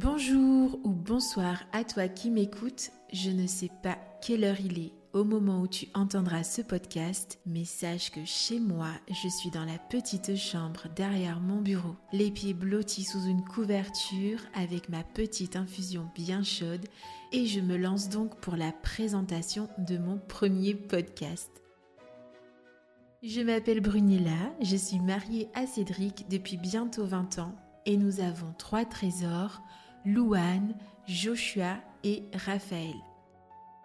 Bonjour ou bonsoir à toi qui m'écoutes. Je ne sais pas quelle heure il est au moment où tu entendras ce podcast, mais sache que chez moi, je suis dans la petite chambre derrière mon bureau, les pieds blottis sous une couverture avec ma petite infusion bien chaude et je me lance donc pour la présentation de mon premier podcast. Je m'appelle Brunilla, je suis mariée à Cédric depuis bientôt 20 ans et nous avons trois trésors, Louane, Joshua et Raphaël.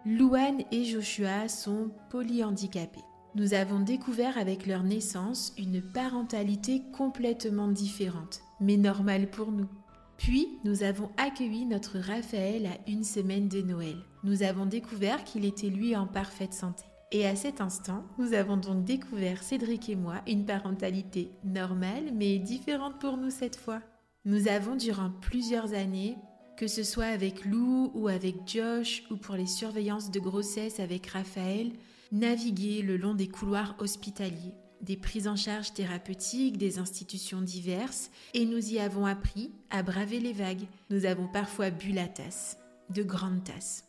Louane et Joshua sont polyhandicapés. Nous avons découvert avec leur naissance une parentalité complètement différente, mais normale pour nous. Puis, nous avons accueilli notre Raphaël à une semaine de Noël. Nous avons découvert qu'il était lui en parfaite santé. Et à cet instant, nous avons donc découvert, Cédric et moi, une parentalité normale, mais différente pour nous cette fois. Nous avons durant plusieurs années que ce soit avec Lou ou avec Josh ou pour les surveillances de grossesse avec Raphaël, naviguer le long des couloirs hospitaliers, des prises en charge thérapeutiques, des institutions diverses, et nous y avons appris à braver les vagues. Nous avons parfois bu la tasse, de grandes tasses.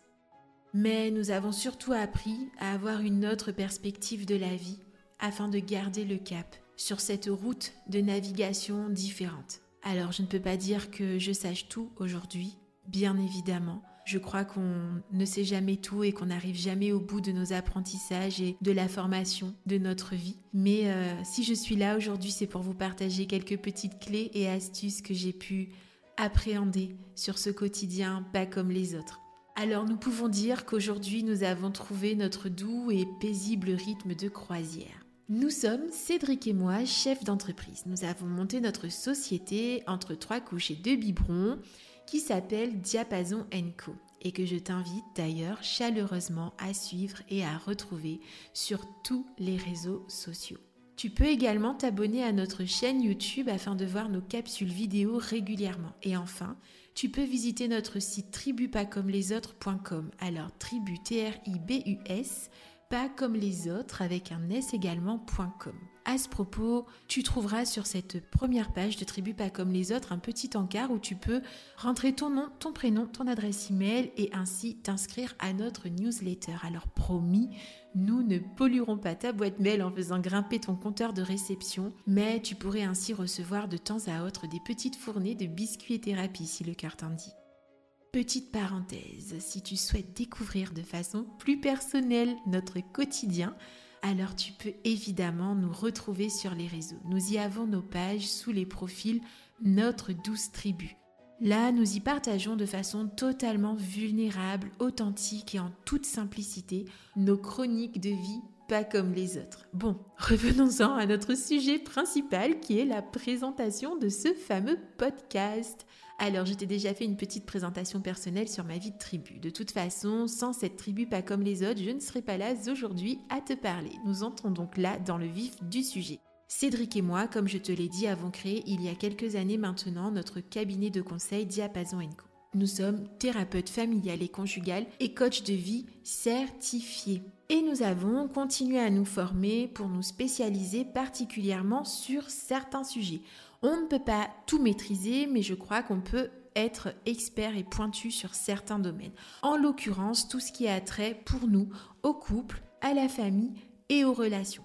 Mais nous avons surtout appris à avoir une autre perspective de la vie afin de garder le cap sur cette route de navigation différente. Alors je ne peux pas dire que je sache tout aujourd'hui, bien évidemment. Je crois qu'on ne sait jamais tout et qu'on n'arrive jamais au bout de nos apprentissages et de la formation de notre vie. Mais euh, si je suis là aujourd'hui, c'est pour vous partager quelques petites clés et astuces que j'ai pu appréhender sur ce quotidien pas comme les autres. Alors nous pouvons dire qu'aujourd'hui nous avons trouvé notre doux et paisible rythme de croisière. Nous sommes, Cédric et moi, chefs d'entreprise. Nous avons monté notre société entre trois couches et deux biberons qui s'appelle Diapason Co et que je t'invite d'ailleurs chaleureusement à suivre et à retrouver sur tous les réseaux sociaux. Tu peux également t'abonner à notre chaîne YouTube afin de voir nos capsules vidéo régulièrement. Et enfin, tu peux visiter notre site tribupascommelesautres.com. Alors tribu T R I B U S pas comme les autres avec un s également.com. À ce propos, tu trouveras sur cette première page de Tribu pas comme les autres un petit encart où tu peux rentrer ton nom, ton prénom, ton adresse email et ainsi t'inscrire à notre newsletter. Alors promis, nous ne polluerons pas ta boîte mail en faisant grimper ton compteur de réception, mais tu pourrais ainsi recevoir de temps à autre des petites fournées de biscuits et thérapie si le cœur t'en dit. Petite parenthèse, si tu souhaites découvrir de façon plus personnelle notre quotidien, alors tu peux évidemment nous retrouver sur les réseaux. Nous y avons nos pages sous les profils Notre douce tribu. Là, nous y partageons de façon totalement vulnérable, authentique et en toute simplicité nos chroniques de vie pas comme les autres. Bon, revenons-en à notre sujet principal qui est la présentation de ce fameux podcast. Alors, je t'ai déjà fait une petite présentation personnelle sur ma vie de tribu. De toute façon, sans cette tribu pas comme les autres, je ne serais pas là aujourd'hui à te parler. Nous entrons donc là dans le vif du sujet. Cédric et moi, comme je te l'ai dit, avons créé il y a quelques années maintenant notre cabinet de conseil Diapason Co. Nous sommes thérapeutes familiales et conjugales et coachs de vie certifiés. Et nous avons continué à nous former pour nous spécialiser particulièrement sur certains sujets. On ne peut pas tout maîtriser, mais je crois qu'on peut être expert et pointu sur certains domaines. En l'occurrence, tout ce qui a trait pour nous au couple, à la famille et aux relations.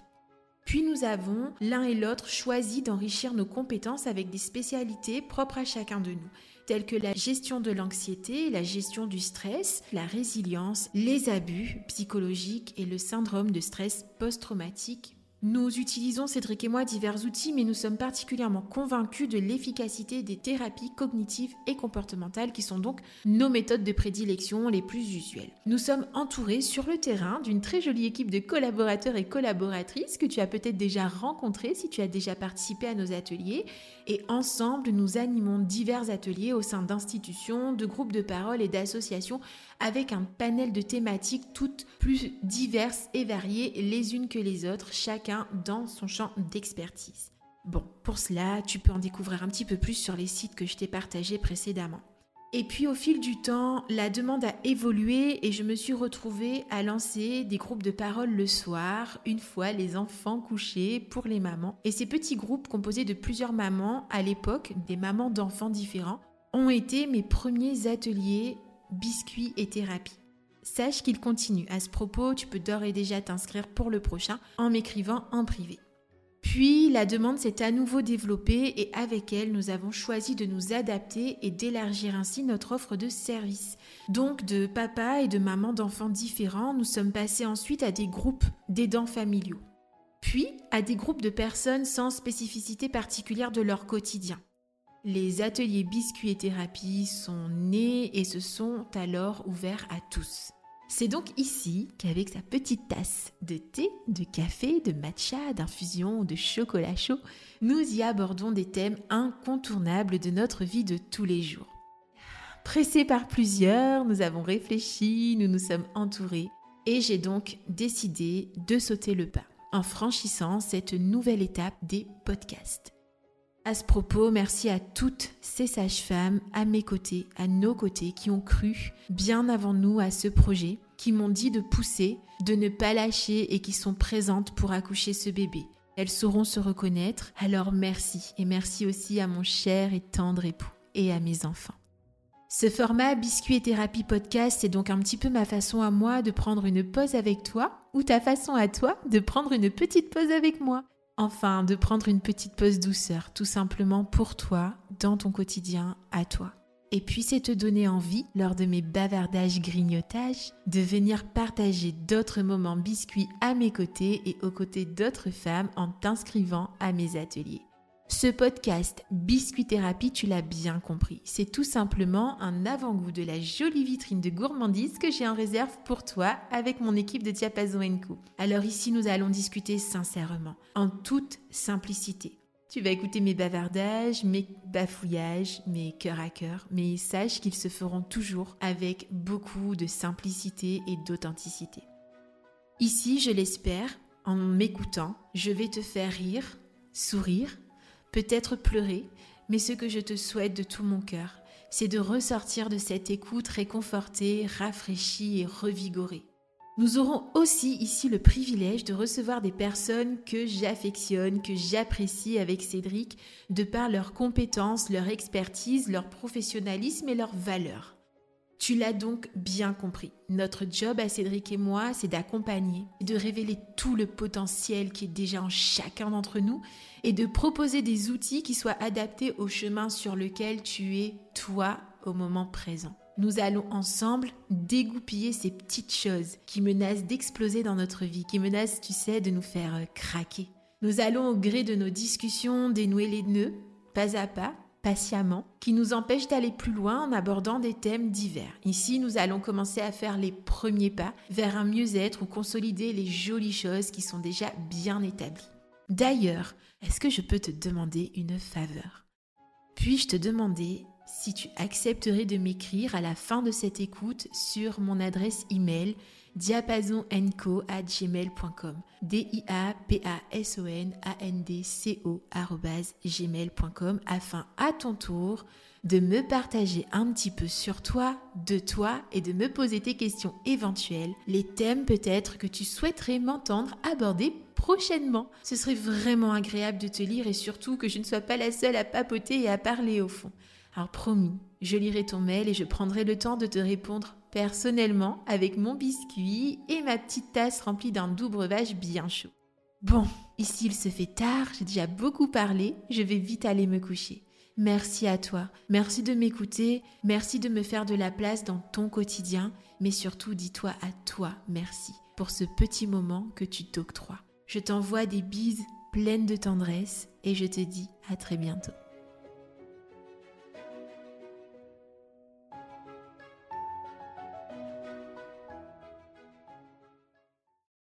Puis nous avons l'un et l'autre choisi d'enrichir nos compétences avec des spécialités propres à chacun de nous, telles que la gestion de l'anxiété, la gestion du stress, la résilience, les abus psychologiques et le syndrome de stress post-traumatique nous utilisons, Cédric et moi, divers outils, mais nous sommes particulièrement convaincus de l'efficacité des thérapies cognitives et comportementales qui sont donc nos méthodes de prédilection les plus usuelles. Nous sommes entourés sur le terrain d'une très jolie équipe de collaborateurs et collaboratrices que tu as peut-être déjà rencontrés si tu as déjà participé à nos ateliers. Et ensemble, nous animons divers ateliers au sein d'institutions, de groupes de parole et d'associations avec un panel de thématiques toutes plus diverses et variées les unes que les autres, chacun dans son champ d'expertise. Bon, pour cela, tu peux en découvrir un petit peu plus sur les sites que je t'ai partagés précédemment. Et puis au fil du temps, la demande a évolué et je me suis retrouvée à lancer des groupes de parole le soir, une fois les enfants couchés pour les mamans. Et ces petits groupes composés de plusieurs mamans, à l'époque, des mamans d'enfants différents, ont été mes premiers ateliers biscuits et thérapie. Sache qu'il continue. À ce propos, tu peux d'ores et déjà t'inscrire pour le prochain en m'écrivant en privé. Puis la demande s'est à nouveau développée et avec elle, nous avons choisi de nous adapter et d'élargir ainsi notre offre de service. Donc de papa et de maman d'enfants différents, nous sommes passés ensuite à des groupes d'aidants familiaux. Puis à des groupes de personnes sans spécificité particulière de leur quotidien. Les ateliers biscuits et thérapie sont nés et se sont alors ouverts à tous. C'est donc ici qu'avec sa petite tasse de thé, de café, de matcha, d'infusion ou de chocolat chaud, nous y abordons des thèmes incontournables de notre vie de tous les jours. Pressés par plusieurs, nous avons réfléchi, nous nous sommes entourés et j'ai donc décidé de sauter le pas en franchissant cette nouvelle étape des podcasts. À ce propos, merci à toutes ces sages-femmes à mes côtés, à nos côtés, qui ont cru bien avant nous à ce projet, qui m'ont dit de pousser, de ne pas lâcher et qui sont présentes pour accoucher ce bébé. Elles sauront se reconnaître, alors merci et merci aussi à mon cher et tendre époux et à mes enfants. Ce format Biscuit et Thérapie Podcast, c'est donc un petit peu ma façon à moi de prendre une pause avec toi, ou ta façon à toi de prendre une petite pause avec moi. Enfin, de prendre une petite pause douceur, tout simplement pour toi, dans ton quotidien, à toi. Et puis c'est te donner envie, lors de mes bavardages grignotages, de venir partager d'autres moments biscuits à mes côtés et aux côtés d'autres femmes en t'inscrivant à mes ateliers. Ce podcast Biscuit Thérapie, tu l'as bien compris, c'est tout simplement un avant-goût de la jolie vitrine de gourmandise que j'ai en réserve pour toi avec mon équipe de Diapason Co. Alors ici, nous allons discuter sincèrement, en toute simplicité. Tu vas écouter mes bavardages, mes bafouillages, mes cœurs à cœur, mais sache qu'ils se feront toujours avec beaucoup de simplicité et d'authenticité. Ici, je l'espère, en m'écoutant, je vais te faire rire, sourire, peut-être pleurer, mais ce que je te souhaite de tout mon cœur, c'est de ressortir de cette écoute réconfortée, rafraîchie et revigorée. Nous aurons aussi ici le privilège de recevoir des personnes que j'affectionne, que j'apprécie avec Cédric, de par leurs compétences, leur expertise, leur professionnalisme et leurs valeurs. Tu l'as donc bien compris. Notre job à Cédric et moi, c'est d'accompagner, de révéler tout le potentiel qui est déjà en chacun d'entre nous et de proposer des outils qui soient adaptés au chemin sur lequel tu es toi au moment présent. Nous allons ensemble dégoupiller ces petites choses qui menacent d'exploser dans notre vie, qui menacent, tu sais, de nous faire euh, craquer. Nous allons au gré de nos discussions dénouer les nœuds, pas à pas, patiemment, qui nous empêche d'aller plus loin en abordant des thèmes divers. Ici, nous allons commencer à faire les premiers pas vers un mieux-être ou consolider les jolies choses qui sont déjà bien établies. D'ailleurs, est-ce que je peux te demander une faveur? Puis-je te demander si tu accepterais de m'écrire à la fin de cette écoute sur mon adresse email diapasonenco@gmail.com d i a p a s o n a n d c o afin à ton tour de me partager un petit peu sur toi, de toi et de me poser tes questions éventuelles, les thèmes peut-être que tu souhaiterais m'entendre aborder prochainement. Ce serait vraiment agréable de te lire et surtout que je ne sois pas la seule à papoter et à parler au fond. Alors promis, je lirai ton mail et je prendrai le temps de te répondre personnellement avec mon biscuit et ma petite tasse remplie d'un doux breuvage bien chaud. Bon, ici il se fait tard, j'ai déjà beaucoup parlé, je vais vite aller me coucher. Merci à toi, merci de m'écouter, merci de me faire de la place dans ton quotidien, mais surtout dis-toi à toi merci pour ce petit moment que tu t'octroies. Je t'envoie des bises pleines de tendresse et je te dis à très bientôt.